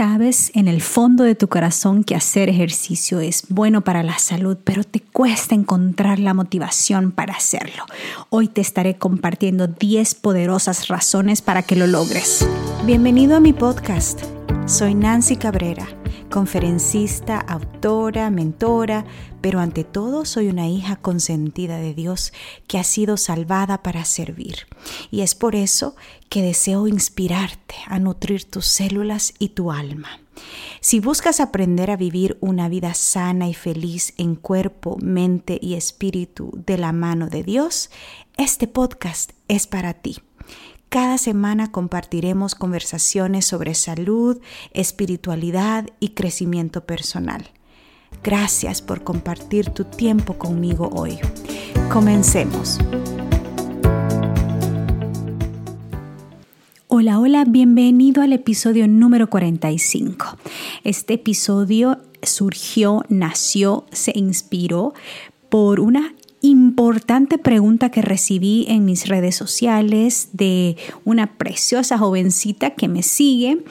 Sabes en el fondo de tu corazón que hacer ejercicio es bueno para la salud, pero te cuesta encontrar la motivación para hacerlo. Hoy te estaré compartiendo 10 poderosas razones para que lo logres. Bienvenido a mi podcast. Soy Nancy Cabrera conferencista, autora, mentora, pero ante todo soy una hija consentida de Dios que ha sido salvada para servir. Y es por eso que deseo inspirarte a nutrir tus células y tu alma. Si buscas aprender a vivir una vida sana y feliz en cuerpo, mente y espíritu de la mano de Dios, este podcast es para ti. Cada semana compartiremos conversaciones sobre salud, espiritualidad y crecimiento personal. Gracias por compartir tu tiempo conmigo hoy. Comencemos. Hola, hola, bienvenido al episodio número 45. Este episodio surgió, nació, se inspiró por una importante pregunta que recibí en mis redes sociales de una preciosa jovencita que me sigue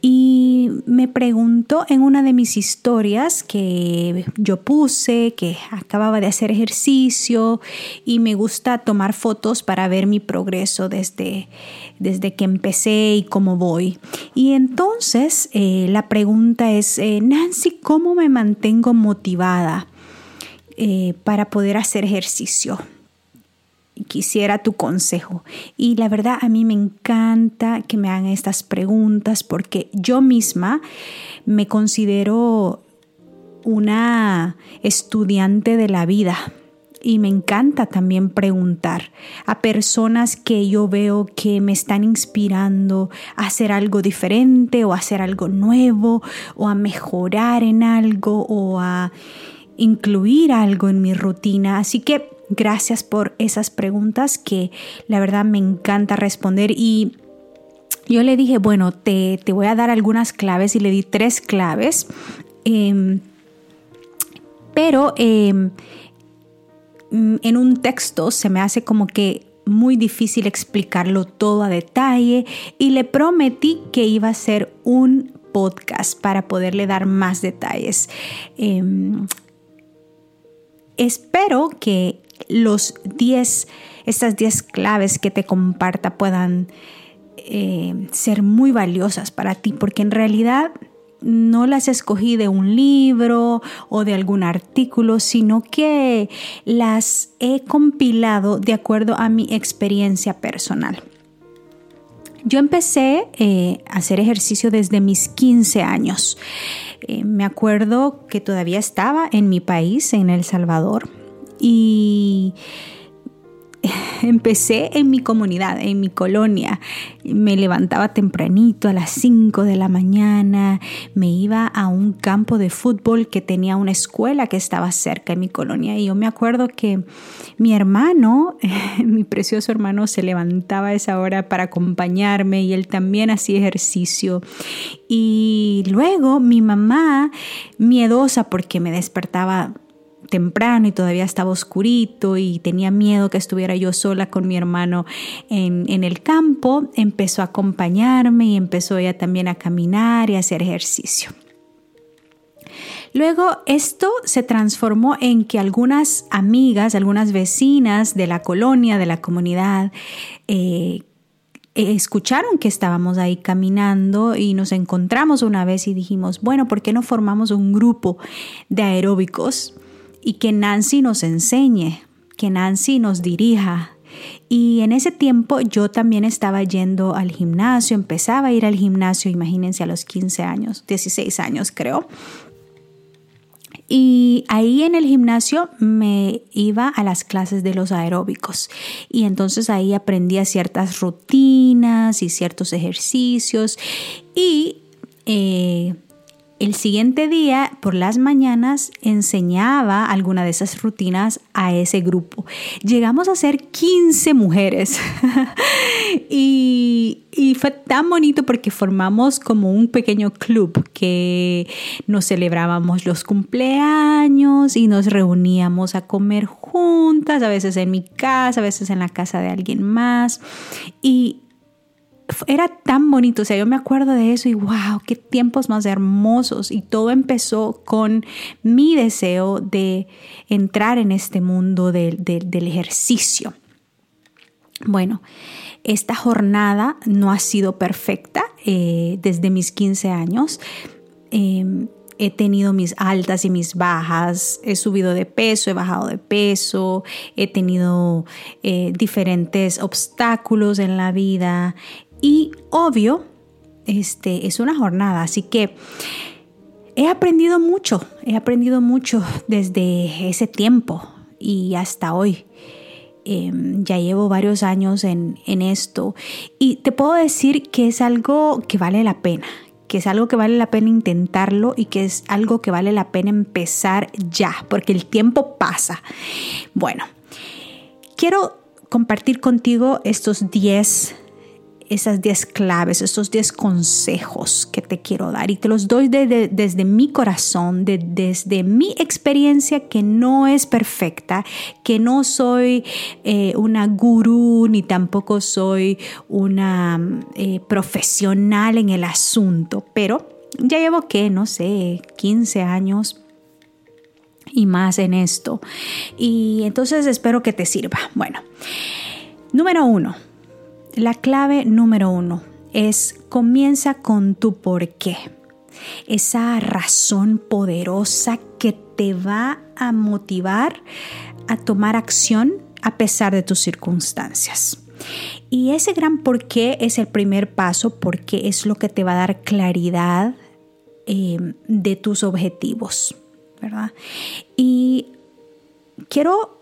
y me preguntó en una de mis historias que yo puse que acababa de hacer ejercicio y me gusta tomar fotos para ver mi progreso desde, desde que empecé y cómo voy. Y entonces eh, la pregunta es, eh, Nancy, ¿cómo me mantengo motivada? Eh, para poder hacer ejercicio. Quisiera tu consejo. Y la verdad a mí me encanta que me hagan estas preguntas porque yo misma me considero una estudiante de la vida. Y me encanta también preguntar a personas que yo veo que me están inspirando a hacer algo diferente o a hacer algo nuevo o a mejorar en algo o a incluir algo en mi rutina. Así que gracias por esas preguntas que la verdad me encanta responder y yo le dije, bueno, te, voy a dar algunas claves y le di tres claves. Em, pero em, en un texto se me hace como que muy difícil explicarlo todo a detalle y le prometí que iba a ser un podcast para poderle dar más detalles. Em, Espero que los 10, estas 10 claves que te comparta puedan eh, ser muy valiosas para ti, porque en realidad no las escogí de un libro o de algún artículo, sino que las he compilado de acuerdo a mi experiencia personal. Yo empecé eh, a hacer ejercicio desde mis 15 años. Eh, me acuerdo que todavía estaba en mi país, en El Salvador, y empecé en mi comunidad, en mi colonia. Me levantaba tempranito a las 5 de la mañana, me iba a un campo de fútbol que tenía una escuela que estaba cerca de mi colonia y yo me acuerdo que mi hermano, mi precioso hermano, se levantaba a esa hora para acompañarme y él también hacía ejercicio. Y luego mi mamá, miedosa porque me despertaba temprano y todavía estaba oscurito y tenía miedo que estuviera yo sola con mi hermano en, el campo, empezó a acompañarme y empezó ella también a caminar y a hacer ejercicio. Luego esto se transformó en que algunas amigas, algunas vecinas de la colonia, de la comunidad, eh, escucharon que estábamos ahí caminando y nos encontramos una vez y dijimos, bueno, ¿por qué no formamos un grupo de aeróbicos? Y que Nancy nos enseñe, que Nancy nos dirija. Y en ese tiempo yo también estaba yendo al gimnasio, empezaba a ir al gimnasio, imagínense a los 15 años, 16 años creo. Y ahí en el gimnasio me iba a las clases de los aeróbicos y entonces ahí aprendía ciertas rutinas y ciertos ejercicios y eh, el siguiente día, por las mañanas, enseñaba alguna de esas rutinas a ese grupo. Llegamos a ser 15 mujeres y, fue tan bonito porque formamos como un pequeño club que nos celebrábamos los cumpleaños y nos reuníamos a comer juntas, a veces en mi casa, a veces en la casa de alguien más. Y era tan bonito, o sea, yo me acuerdo de eso y wow, qué tiempos más hermosos. Y todo empezó con mi deseo de entrar en este mundo del ejercicio. Bueno, esta jornada no ha sido perfecta eh, desde mis 15 años. Em, he tenido mis altas y mis bajas, he subido de peso, he bajado de peso, he tenido eh, diferentes obstáculos en la vida y obvio, este es una jornada, así que he aprendido mucho, he aprendido mucho desde ese tiempo y hasta hoy. Em, ya llevo varios años en, en esto y te puedo decir que es algo que vale la pena, que es algo que vale la pena intentarlo y que es algo que vale la pena empezar ya, porque el tiempo pasa. Bueno, quiero compartir contigo estos 10 esas 10 claves, esos 10 consejos que te quiero dar y te los doy desde mi corazón, desde mi experiencia que no es perfecta, que no soy eh, una gurú ni tampoco soy una eh, profesional en el asunto, pero ya llevo que, no sé, 15 años y más en esto. Y entonces espero que te sirva. Bueno, número uno la clave número uno es comienza con tu por qué. Esa razón poderosa que te va a motivar a tomar acción a pesar de tus circunstancias. Y ese gran por qué es el primer paso porque es lo que te va a dar claridad eh, de tus objetivos, ¿verdad? Y quiero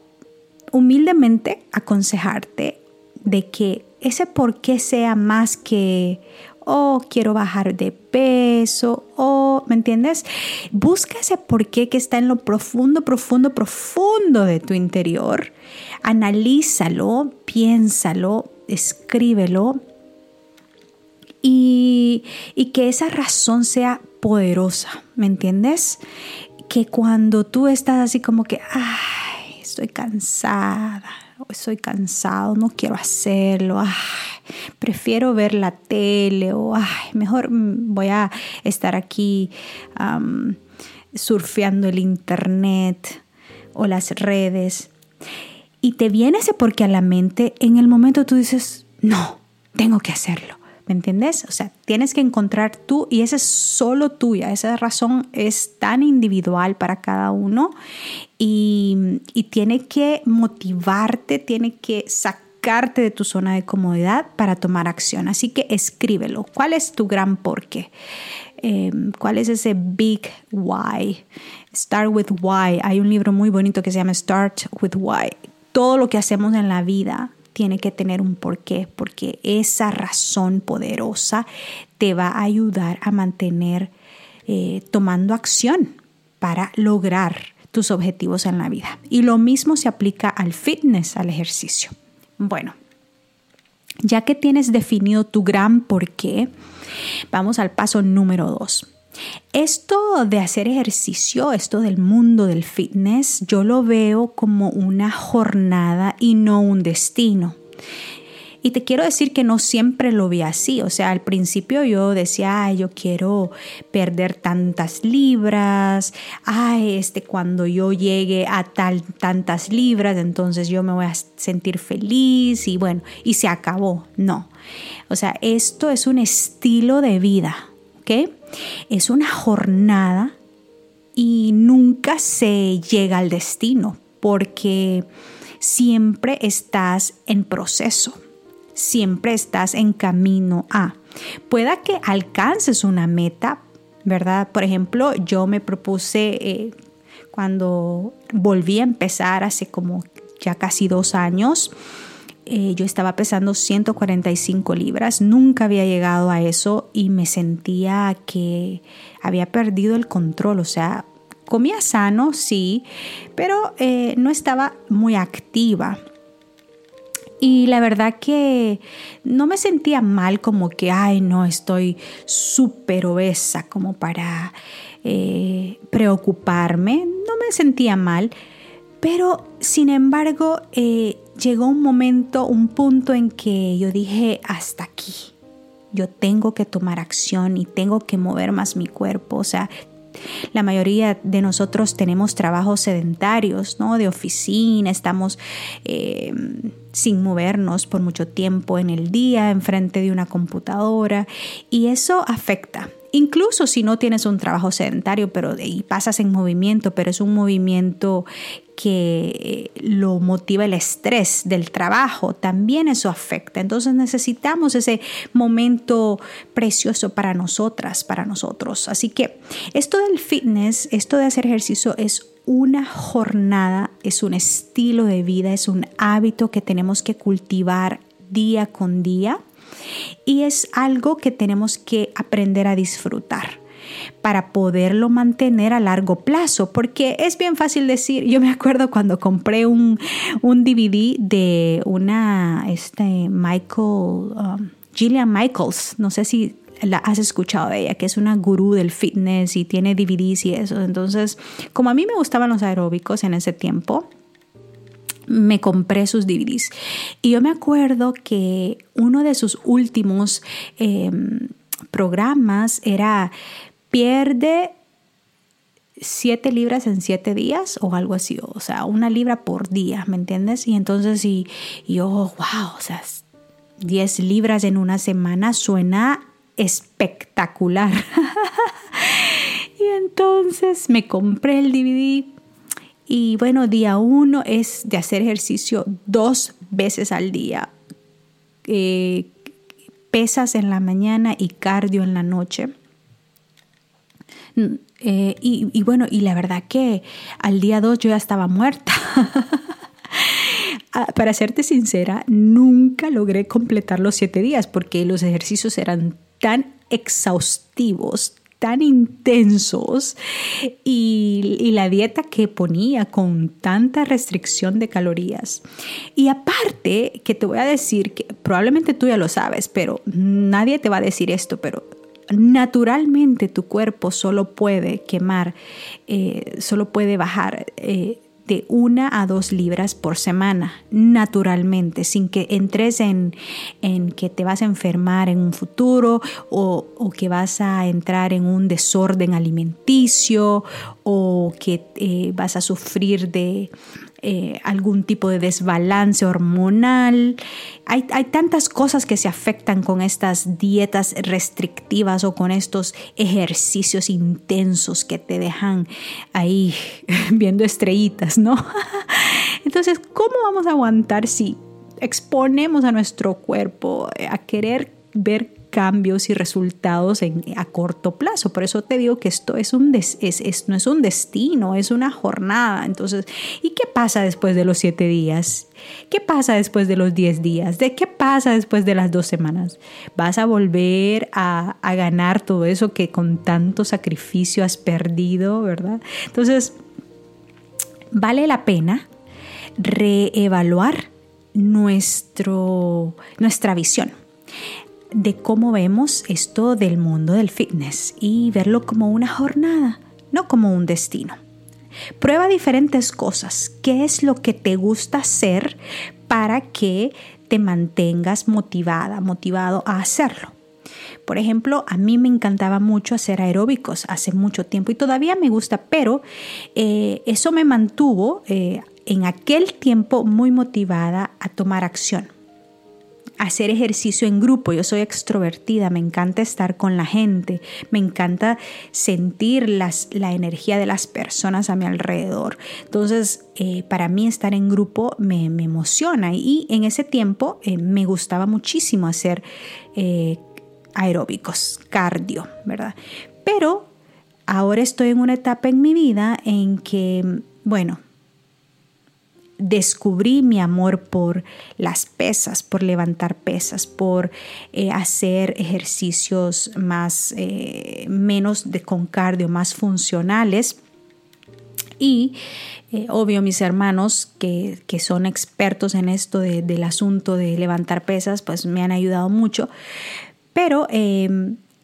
humildemente aconsejarte de que ese por qué sea más que, oh, quiero bajar de peso, oh, ¿me entiendes? Busca ese por qué que está en lo profundo, profundo, profundo de tu interior. Analízalo, piénsalo, escríbelo y, y que esa razón sea poderosa, ¿me entiendes? Que cuando tú estás así como que, ay, estoy cansada, estoy cansado, no quiero hacerlo, prefiero ver la tele o mejor voy a estar aquí surfeando el internet o las redes. Y te viene ese porque a la mente, en el momento tú dices, no, tengo que hacerlo. ¿Me entiendes? O sea, tienes que encontrar tú y esa es solo tuya, esa razón es tan individual para cada uno y, tiene que motivarte, tiene que sacarte de tu zona de comodidad para tomar acción. Así que escríbelo. ¿Cuál es tu gran porqué? Em, ¿Cuál es ese big why? Start with why. Hay un libro muy bonito que se llama Start with why. Todo lo que hacemos en la vida tiene que tener un porqué, porque esa razón poderosa te va a ayudar a mantener eh, tomando acción para lograr tus objetivos en la vida. Y lo mismo se aplica al fitness, al ejercicio. Bueno, ya que tienes definido tu gran porqué, vamos al paso número dos. Esto de hacer ejercicio, esto del mundo del fitness, yo lo veo como una jornada y no un destino. Y te quiero decir que no siempre lo vi así. O sea, al principio yo decía, ay, yo quiero perder tantas libras. Ay, este, cuando yo llegue a tal, tantas libras, entonces yo me voy a sentir feliz y bueno, y se acabó. No. O sea, esto es un estilo de vida. Es una jornada y nunca se llega al destino porque siempre estás en proceso, siempre estás en camino a. Pueda que alcances una meta, ¿verdad? Por ejemplo, yo me propuse eh, cuando volví a empezar hace como ya casi dos años, eh, yo estaba pesando 145 libras, nunca había llegado a eso y me sentía que había perdido el control, o sea, comía sano, sí, pero eh, no estaba muy activa. Y la verdad que no me sentía mal como que, ay, no, estoy súper obesa como para eh, preocuparme. No me sentía mal, pero sin embargo, llegó un momento, un punto en que yo dije, hasta aquí, yo tengo que tomar acción y tengo que mover más mi cuerpo. O sea, la mayoría de nosotros tenemos trabajos sedentarios, ¿no? De oficina, estamos eh, sin movernos por mucho tiempo en el día, enfrente de una computadora, y eso afecta. Incluso si no tienes un trabajo sedentario pero, y pasas en movimiento, pero es un movimiento que eh, lo motiva el estrés del trabajo, también eso afecta. Entonces necesitamos ese momento precioso para nosotras, para nosotros. Así que esto del fitness, esto de hacer ejercicio es una jornada, es un estilo de vida, es un hábito que tenemos que cultivar día con día y es algo que tenemos que aprender a disfrutar para poderlo mantener a largo plazo, porque es bien fácil decir, yo me acuerdo cuando compré un, un DVD de una, este, Michael, um, Gillian Michaels, no sé si la has escuchado de ella, que es una gurú del fitness y tiene DVDs y eso. Entonces, como a mí me gustaban los aeróbicos en ese tiempo, me compré sus DVDs. Y yo me acuerdo que uno de sus últimos em, programas era pierde 7 libras en 7 días o algo así, o sea, una libra por día, ¿me entiendes? Y entonces, y, yo, wow, o sea, 10 libras en una semana suena espectacular. y entonces me compré el DVD y bueno, día uno es de hacer ejercicio dos veces al día. Eh, pesas en la mañana y cardio en la noche. Eh, y, bueno, y la verdad que al día 2 yo ya estaba muerta. Ah, para serte sincera, nunca logré completar los siete días porque los ejercicios eran tan exhaustivos, tan intensos y, la dieta que ponía con tanta restricción de calorías. Y aparte, que te voy a decir que probablemente tú ya lo sabes, pero nadie te va a decir esto, pero naturalmente tu cuerpo solo puede quemar, eh, solo puede bajar eh, de una a dos libras por semana, naturalmente, sin que entres en, en que te vas a enfermar en un futuro o, o, que vas a entrar en un desorden alimenticio o que eh, vas a sufrir de eh, algún tipo de desbalance hormonal. Hay, hay, tantas cosas que se afectan con estas dietas restrictivas o con estos ejercicios intensos que te dejan ahí viendo estrellitas, ¿no? Entonces, ¿cómo vamos a aguantar si exponemos a nuestro cuerpo a querer ver cambios y resultados en, a corto plazo. Por eso te digo que esto es un es, no es un destino, es una jornada. Entonces, ¿y qué pasa después de los siete días? ¿Qué pasa después de los diez días? ¿De qué pasa después de las dos semanas? ¿Vas a volver a, a ganar todo eso que con tanto sacrificio has perdido, verdad? Entonces, vale la pena reevaluar nuestro, nuestra visión de cómo vemos esto del mundo del fitness y verlo como una jornada, no como un destino. Prueba diferentes cosas. ¿Qué es lo que te gusta hacer para que te mantengas motivada, motivado a hacerlo? Por ejemplo, a mí me encantaba mucho hacer aeróbicos hace mucho tiempo y todavía me gusta, pero eh, eso me mantuvo eh, en aquel tiempo muy motivada a tomar acción hacer ejercicio en grupo. Yo soy extrovertida, me encanta estar con la gente, me encanta sentir la energía de las personas a mi alrededor. Entonces, eh, para mí estar en grupo me, emociona y en ese tiempo eh, me gustaba muchísimo hacer eh, aeróbicos, cardio, ¿verdad? Pero ahora estoy en una etapa en mi vida en que, bueno, descubrí mi amor por las pesas, por levantar pesas, por eh, hacer ejercicios más, eh, menos de con cardio, más funcionales. Y eh, obvio mis hermanos que, son expertos en esto del asunto de levantar pesas, pues me han ayudado mucho. Pero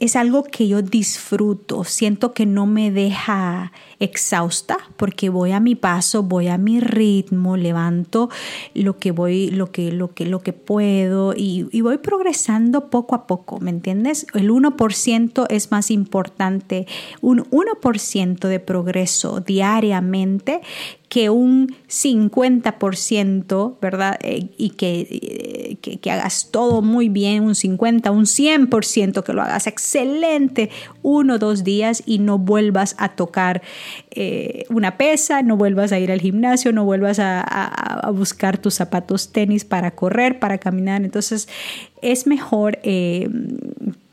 es algo que yo disfruto, siento que no me deja exhausta porque voy a mi paso, voy a mi ritmo, levanto lo que voy, lo que, lo que, lo que puedo y, y voy progresando poco a poco, ¿me entiendes? El 1% es más importante, un 1% de progreso diariamente que un 50%, ¿verdad? Eh, y eh, que, que, hagas todo muy bien, un 50, un 100%, que lo hagas excelente uno o dos días y no vuelvas a tocar eh, una pesa, no vuelvas a ir al gimnasio, no vuelvas a, a, buscar tus zapatos tenis para correr, para caminar. Entonces es mejor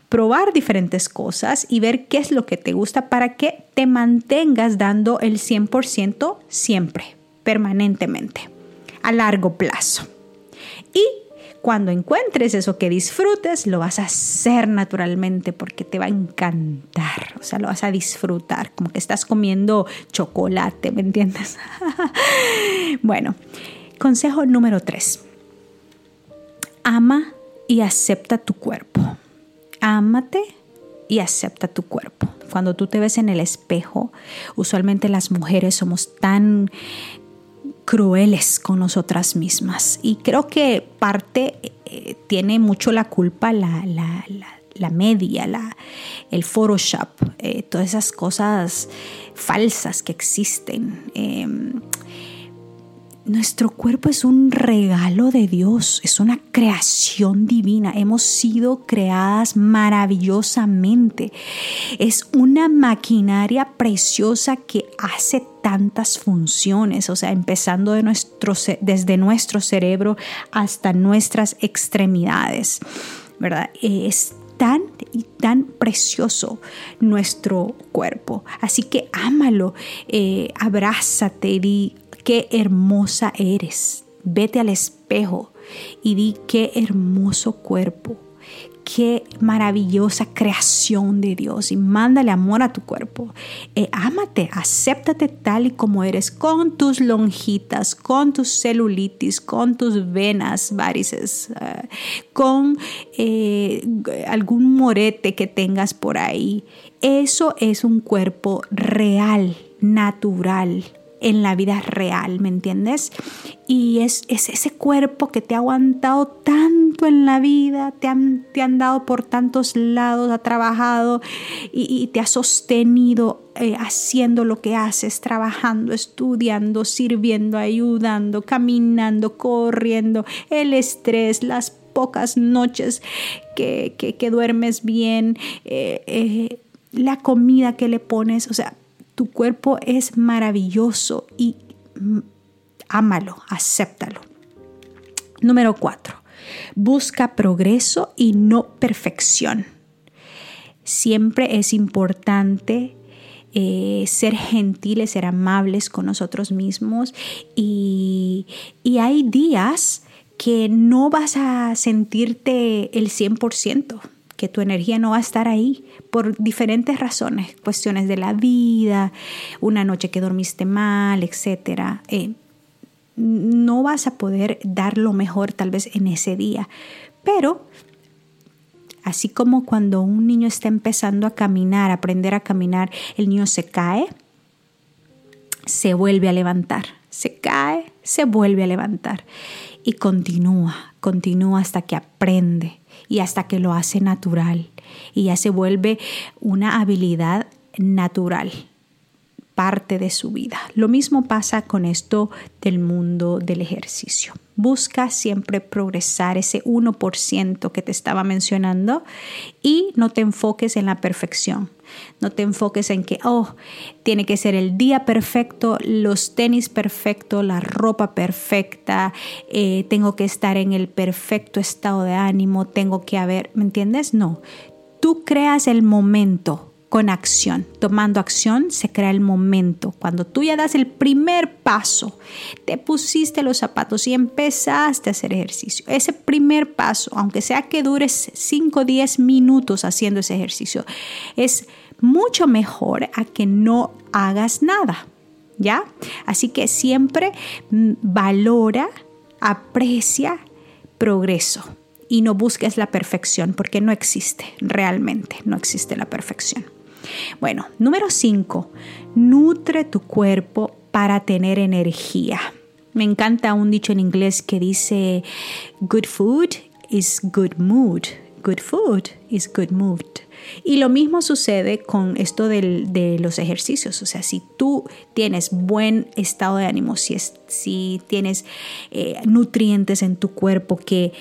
probar diferentes cosas y ver qué es lo que te gusta para que te mantengas dando el 100% siempre, permanentemente, a largo plazo. Y cuando encuentres eso que disfrutes, lo vas a hacer naturalmente porque te va a encantar, o sea, lo vas a disfrutar, como que estás comiendo chocolate, ¿me entiendes? bueno, consejo número 3. Ama y acepta tu cuerpo ámate y acepta tu cuerpo. Cuando tú te ves en el espejo, usualmente las mujeres somos tan crueles con nosotras mismas y creo que parte eh, tiene mucho la culpa la, la, media, la, el Photoshop, eh, todas esas cosas falsas que existen. Em, nuestro cuerpo es un regalo de Dios, es una creación divina. Hemos sido creadas maravillosamente. Es una maquinaria preciosa que hace tantas funciones, o sea, empezando de nuestro, desde nuestro cerebro hasta nuestras extremidades, ¿verdad? Es tan y tan precioso nuestro cuerpo. Así que ámalo, eh, abrázate y qué hermosa eres. Vete al espejo y di qué hermoso cuerpo, qué maravillosa creación de Dios y mándale amor a tu cuerpo. Eh, ámate, acéptate tal y como eres, con tus lonjitas, con tus celulitis, con tus venas varices, eh, con eh, algún morete que tengas por ahí. Eso es un cuerpo real, natural, en la vida real, ¿me entiendes? Y es, ese cuerpo que te ha aguantado tanto en la vida, te han, te han dado por tantos lados, ha trabajado y, te ha sostenido eh, haciendo lo que haces, trabajando, estudiando, sirviendo, ayudando, caminando, corriendo, el estrés, las pocas noches que, que, duermes bien, eh, eh, la comida que le pones, o sea, tu cuerpo es maravilloso y mm, ámalo, acéptalo. Número cuatro, busca progreso y no perfección. Siempre es importante eh, ser gentiles, ser amables con nosotros mismos y, y hay días que no vas a sentirte el 100% que tu energía no va a estar ahí por diferentes razones, cuestiones de la vida, una noche que dormiste mal, etc. Eh, no vas a poder dar lo mejor tal vez en ese día, pero así como cuando un niño está empezando a caminar, aprender a caminar, el niño se cae, se vuelve a levantar, se cae, se vuelve a levantar y continúa, continúa hasta que aprende y hasta que lo hace natural y ya se vuelve una habilidad natural parte de su vida. Lo mismo pasa con esto del mundo del ejercicio. Busca siempre progresar ese 1% que te estaba mencionando y no te enfoques en la perfección. No te enfoques en que, oh, tiene que ser el día perfecto, los tenis perfectos, la ropa perfecta, eh, tengo que estar en el perfecto estado de ánimo, tengo que haber, ¿me entiendes? No, tú creas el momento con acción. Tomando acción se crea el momento. Cuando tú ya das el primer paso, te pusiste los zapatos y empezaste a hacer ejercicio. Ese primer paso, aunque sea que dures 5 o 10 minutos haciendo ese ejercicio, es mucho mejor a que no hagas nada. ¿Ya? Así que siempre mm, valora, aprecia progreso y no busques la perfección porque no existe, realmente no existe la perfección. Bueno, número 5, nutre tu cuerpo para tener energía. Me encanta un dicho en inglés que dice, good food is good mood, good food is good mood. Y lo mismo sucede con esto de los ejercicios. O sea, si tú tienes buen estado de ánimo, si, si tienes eh, nutrientes en tu cuerpo que,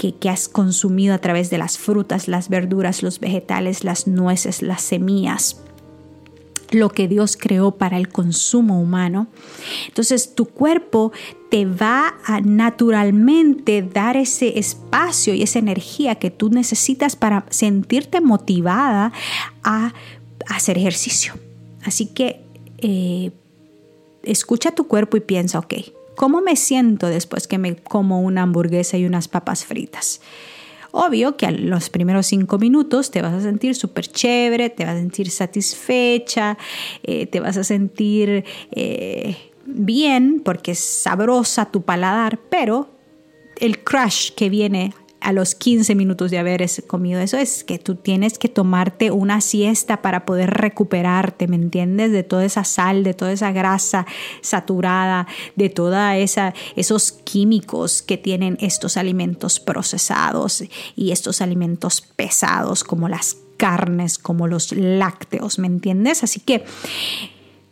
que, has consumido a través de las frutas, las verduras, los vegetales, las nueces, las semillas, lo que Dios creó para el consumo humano. Entonces tu cuerpo te va a naturalmente dar ese espacio y esa energía que tú necesitas para sentirte motivada a hacer ejercicio. Así que eh, escucha tu cuerpo y piensa, ok, ¿cómo me siento después que me como una hamburguesa y unas papas fritas? Obvio que a los primeros cinco minutos te vas a sentir súper chévere, te vas a sentir satisfecha, eh, te vas a sentir eh, bien porque es sabrosa tu paladar, pero el crush que viene a los 15 minutos de haber comido eso es que tú tienes que tomarte una siesta para poder recuperarte, ¿me entiendes? De toda esa sal, de toda esa grasa saturada, de toda esa esos químicos que tienen estos alimentos procesados y estos alimentos pesados como las carnes, como los lácteos, ¿me entiendes? Así que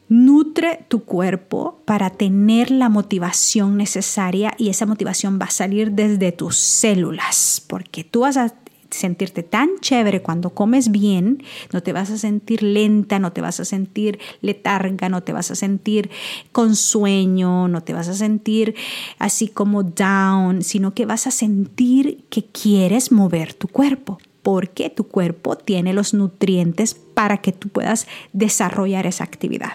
Nutre tu cuerpo para tener la motivación necesaria y esa motivación va a salir desde tus células, porque tú vas a sentirte tan chévere cuando comes bien, no te vas a sentir lenta, no te vas a sentir letarga, no te vas a sentir con sueño, no te vas a sentir así como down, sino que vas a sentir que quieres mover tu cuerpo porque tu cuerpo tiene los nutrientes para que tú puedas desarrollar esa actividad.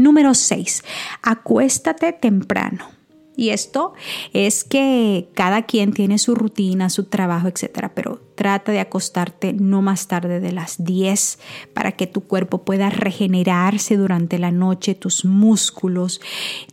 Número 6. Acuéstate temprano. Y esto es que cada quien tiene su rutina, su trabajo, etcétera, pero trata de acostarte no más tarde de las 10 para que tu cuerpo pueda regenerarse durante la noche, tus músculos,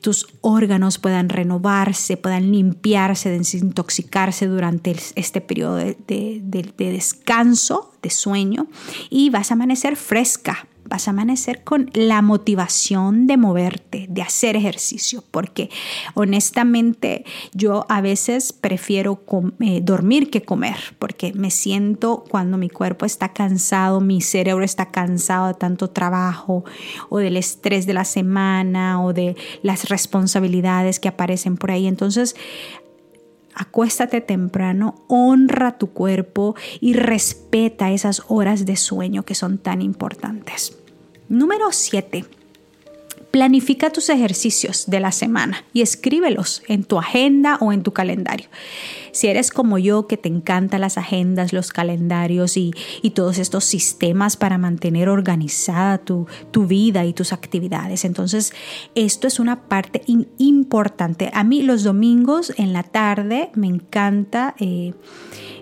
tus órganos puedan renovarse, puedan limpiarse, desintoxicarse durante este periodo de, de descanso, de sueño y vas a amanecer fresca vas a amanecer con la motivación de moverte, de hacer ejercicio, porque honestamente yo a veces prefiero eh, dormir que comer, porque me siento cuando mi cuerpo está cansado, mi cerebro está cansado de tanto trabajo o del estrés de la semana o de las responsabilidades que aparecen por ahí. Entonces, acuéstate temprano, honra tu cuerpo y respeta esas horas de sueño que son tan importantes. Número 7. Planifica tus ejercicios de la semana y escríbelos en tu agenda o en tu calendario. Si eres como yo, que te encantan las agendas, los calendarios y, todos estos sistemas para mantener organizada tu, vida y tus actividades, entonces esto es una parte importante. A mí los domingos en la tarde me encanta... Eh,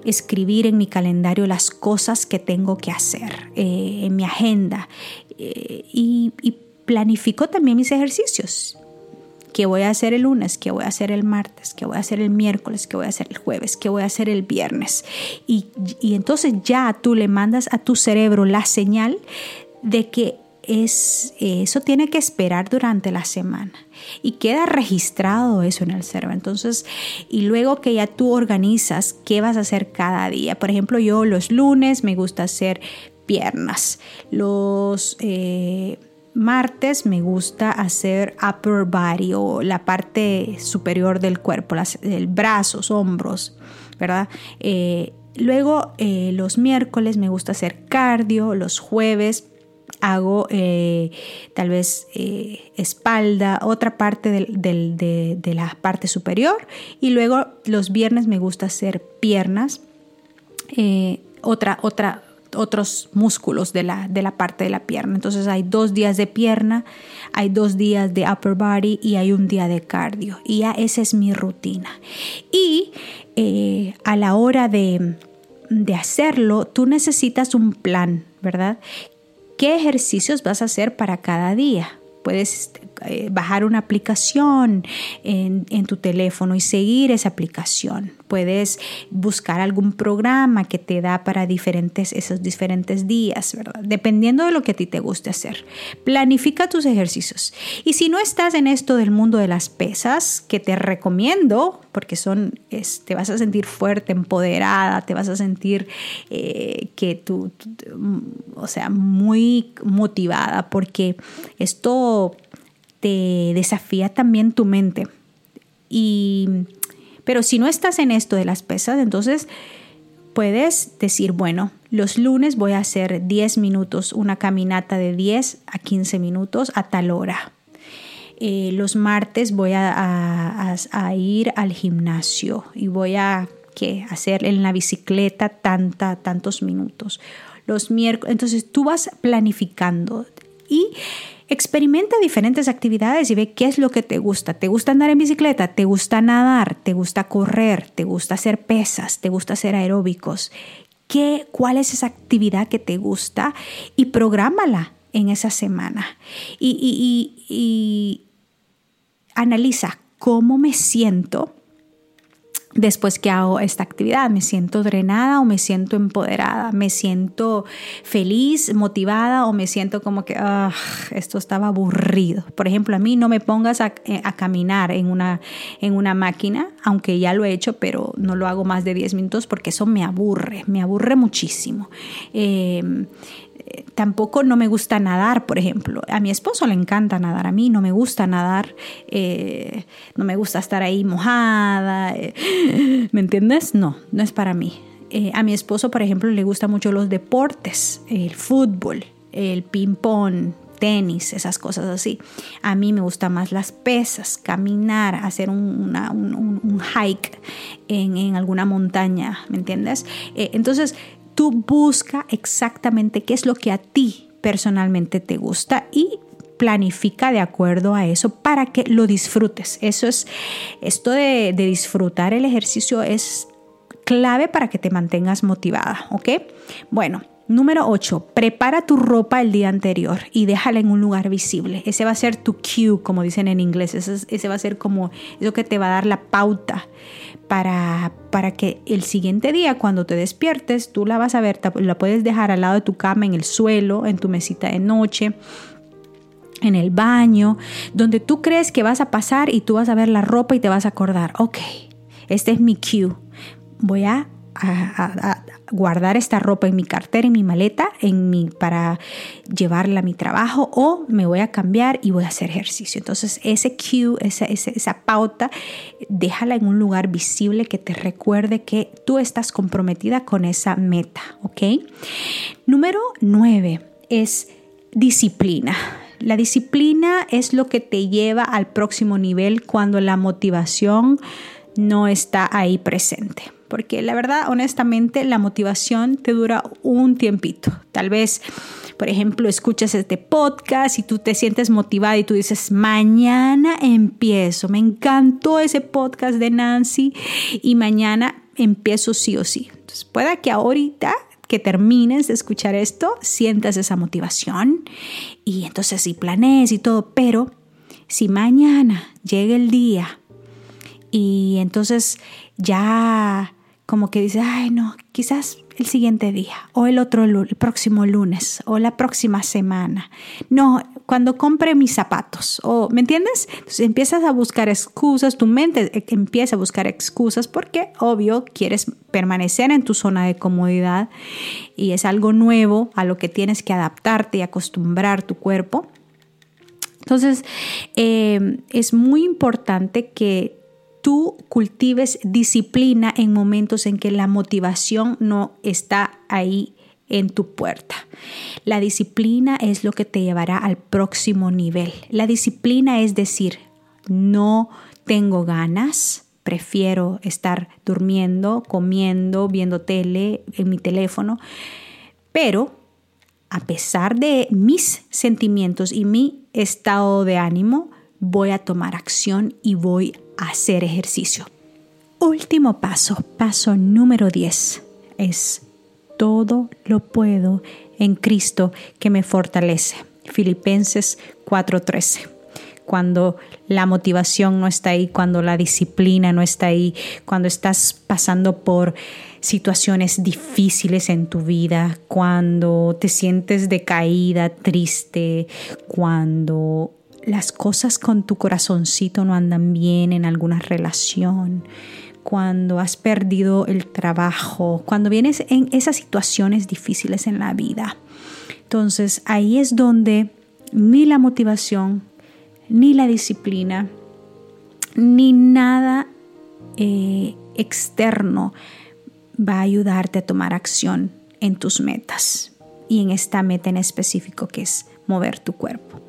escribir en mi calendario las cosas que tengo que hacer, eh, en mi agenda eh, y, planifico también mis ejercicios. ¿Qué voy a hacer el lunes? ¿Qué voy a hacer el martes? ¿Qué voy a hacer el miércoles? ¿Qué voy a hacer el jueves? ¿Qué voy a hacer el viernes? Y, y entonces ya tú le mandas a tu cerebro la señal de que es, eso tiene que esperar durante la semana y queda registrado eso en el cerebro. Entonces, y luego que ya tú organizas qué vas a hacer cada día. Por ejemplo, yo los lunes me gusta hacer piernas. Los eh, martes me gusta hacer upper body o la parte superior del cuerpo, las, el brazos, hombros, ¿verdad? Eh, luego eh, los miércoles me gusta hacer cardio, los jueves hago tal vez espalda, otra parte de, de, la parte superior y luego los viernes me gusta hacer piernas, otra, otra, otros músculos de la, de la parte de la pierna. Entonces hay dos días de pierna, hay dos días de upper body y hay un día de cardio. Y ya esa es mi rutina. Y eh, a la hora de, de hacerlo, tú necesitas un plan, ¿verdad? ¿Qué ejercicios vas a hacer para cada día? Puedes eh, bajar una aplicación en, tu teléfono y seguir esa aplicación. Puedes buscar algún programa que te da para diferentes, esos diferentes días, ¿verdad? Dependiendo de lo que a ti te guste hacer. Planifica tus ejercicios. Y si no estás en esto del mundo de las pesas, que te recomiendo, porque son, te vas a sentir fuerte, empoderada, te vas a sentir eh, que tú, o sea, muy motivada, porque esto te desafía también tu mente. Y, pero si no estás en esto de las pesas, entonces puedes decir, bueno, los lunes voy a hacer 10 minutos, una caminata de 10 a 15 minutos a tal hora. Eh, los martes voy a, ir al gimnasio y voy a hacer en la bicicleta tanta, tantos minutos. Los miércoles, entonces tú vas planificando y Experimenta diferentes actividades y ve qué es lo que te gusta. ¿Te gusta andar en bicicleta? ¿Te gusta nadar? ¿Te gusta correr? ¿Te gusta hacer pesas? ¿Te gusta hacer aeróbicos? ¿Qué, ¿Cuál es esa actividad que te gusta? Y prográmala en esa semana. y analiza cómo me siento después que hago esta actividad. Me siento drenada o me siento empoderada, me siento feliz, motivada o me siento como que esto estaba aburrido. Por ejemplo, a mí no me pongas a, eh, caminar en una, en una máquina, aunque ya lo he hecho, pero no lo hago más de 10 minutos porque eso me aburre, me aburre muchísimo. Eh, tampoco no me gusta nadar, por ejemplo. A mi esposo le encanta nadar, a mí no me gusta nadar, eh, no me gusta estar ahí mojada, eh, ¿me entiendes? No, no es para mí. Eh, a mi esposo, por ejemplo, le gustan mucho los deportes, el fútbol, el ping-pong, tenis, esas cosas así. A mí me gustan más las pesas, caminar, hacer un, hike en, en, alguna montaña, ¿me entiendes? entonces, Tú busca exactamente qué es lo que a ti personalmente te gusta y planifica de acuerdo a eso para que lo disfrutes. Eso es, esto de, disfrutar el ejercicio es clave para que te mantengas motivada, ¿ok? Bueno, Número 8. Prepara tu ropa el día anterior y déjala en un lugar visible. Ese va a ser tu cue, como dicen en inglés. Ese, ese va a ser como eso que te va a dar la pauta para, para que el siguiente día cuando te despiertes tú la vas a ver, la puedes dejar al lado de tu cama, en el suelo, en tu mesita de noche, en el baño, donde tú crees que vas a pasar y tú vas a ver la ropa y te vas a acordar, ok, este es mi cue, voy a a, guardar esta ropa en mi cartera, en mi maleta, en mi, para llevarla a mi trabajo o me voy a cambiar y voy a hacer ejercicio. Entonces ese cue, esa, esa, pauta, déjala en un lugar visible que te recuerde que tú estás comprometida con esa meta, ¿ok? Número nueve es disciplina. La disciplina es lo que te lleva al próximo nivel cuando la motivación no está ahí presente porque la verdad, honestamente, la motivación te dura un tiempito. Tal vez, por ejemplo, escuchas este podcast y tú te sientes motivada y tú dices, mañana empiezo, me encantó ese podcast de Nancy y mañana empiezo sí o sí. Entonces, pueda que ahorita que termines de escuchar esto, sientas esa motivación y entonces sí planees y todo, pero si mañana llega el día y entonces ya como que dice, ay no, quizás el siguiente día o el otro el próximo lunes o la próxima semana. No, cuando compre mis zapatos o ¿me entiendes? Entonces empiezas a buscar excusas, tu mente e, empieza a buscar excusas porque obvio quieres permanecer en tu zona de comodidad y es algo nuevo a lo que tienes que adaptarte y acostumbrar tu cuerpo. Entonces, eh, es muy importante que tú cultives disciplina en momentos en que la motivación no está ahí en tu puerta. La disciplina es lo que te llevará al próximo nivel. La disciplina es decir, no tengo ganas, prefiero estar durmiendo, comiendo, viendo tele en mi teléfono, pero a pesar de mis sentimientos y mi estado de ánimo, voy a tomar acción y voy hacer ejercicio. Último paso, paso número 10, es todo lo puedo en Cristo que me fortalece. Filipenses 4:13. cuando la motivación no está ahí, cuando la disciplina no está ahí, cuando estás pasando por situaciones difíciles en tu vida, cuando te sientes decaída, triste, cuando las cosas con tu corazoncito no andan bien en alguna relación, cuando has perdido el trabajo, cuando vienes en esas situaciones difíciles en la vida. Entonces ahí es donde ni la motivación, ni la disciplina, ni nada eh, externo va a ayudarte a tomar acción en tus metas y en esta meta en específico que es mover tu cuerpo.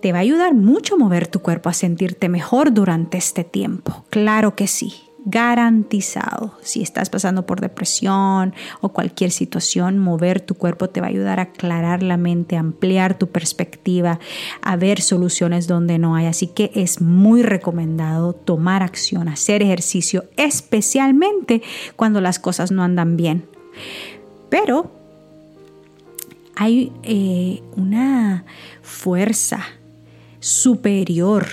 Te va a ayudar mucho mover tu cuerpo a sentirte mejor durante este tiempo, claro que sí, garantizado. Si estás pasando por depresión o cualquier situación, mover tu cuerpo te va a ayudar a aclarar la mente, a ampliar tu perspectiva, a ver soluciones donde no hay. Así que es muy recomendado tomar acción, hacer ejercicio, especialmente cuando las cosas no andan bien. Pero hay eh, una fuerza superior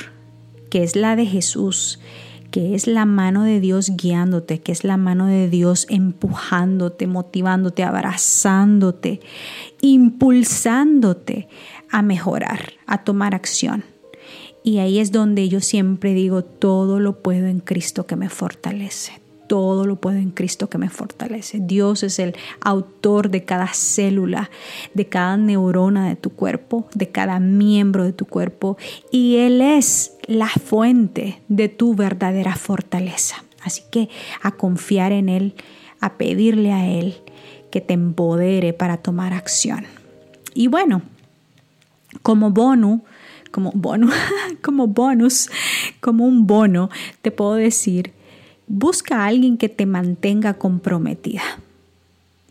que es la de Jesús que es la mano de Dios guiándote, que es la mano de Dios empujándote, motivándote, abrazándote, impulsándote a mejorar, a tomar acción. Y ahí es donde yo siempre digo, todo lo puedo en Cristo que me fortalece todo lo puedo en Cristo que me fortalece. Dios es el autor de cada célula, de cada neurona de tu cuerpo, de cada miembro de tu cuerpo y Él es la fuente de tu verdadera fortaleza. Así que a confiar en Él, a pedirle a Él que te empodere para tomar acción. Y bueno, como bono, como bono, como bonus, como un bono, te puedo decir Busca a alguien que te mantenga comprometida.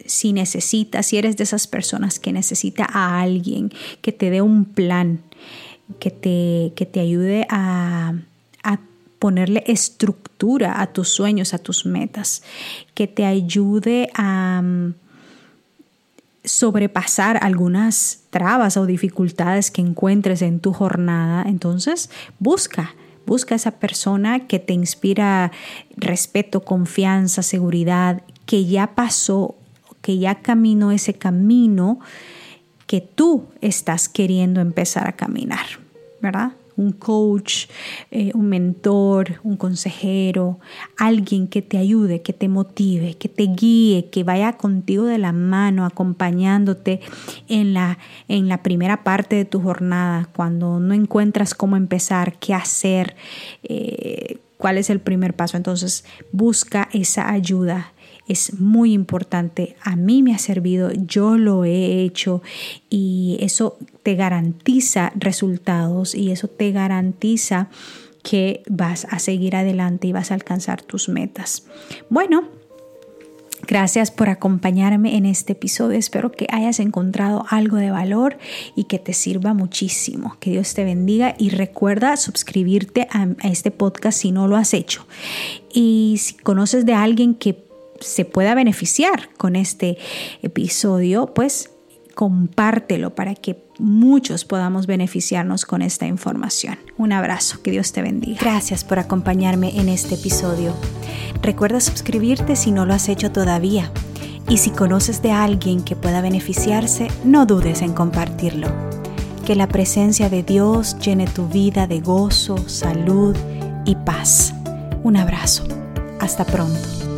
Si necesitas, si eres de esas personas que necesita a alguien que te dé un plan, que te, que te ayude a, a ponerle estructura a tus sueños, a tus metas, que te ayude a mm, sobrepasar algunas trabas o dificultades que encuentres en tu jornada, entonces busca Busca esa persona que te inspira respeto, confianza, seguridad, que ya pasó, que ya caminó ese camino que tú estás queriendo empezar a caminar, ¿verdad? Un coach, eh, un mentor, un consejero, alguien que te ayude, que te motive, que te guíe, que vaya contigo de la mano, acompañándote en la, en la primera parte de tu jornada, cuando no encuentras cómo empezar, qué hacer, eh, cuál es el primer paso. Entonces busca esa ayuda es muy importante. A mí me ha servido, yo lo he hecho y eso te garantiza resultados y eso te garantiza que vas a seguir adelante y vas a alcanzar tus metas. Bueno, Gracias por acompañarme en este episodio. Espero que hayas encontrado algo de valor y que te sirva muchísimo. Que Dios te bendiga y recuerda suscribirte a, este podcast si no lo has hecho. Y si conoces de alguien que se pueda beneficiar con este episodio, pues compártelo para que muchos podamos beneficiarnos con esta información. Un abrazo, que Dios te bendiga. Gracias por acompañarme en este episodio. Recuerda suscribirte si no lo has hecho todavía. Y si conoces de alguien que pueda beneficiarse, no dudes en compartirlo. Que la presencia de Dios llene tu vida de gozo, salud y paz. Un abrazo. Hasta pronto.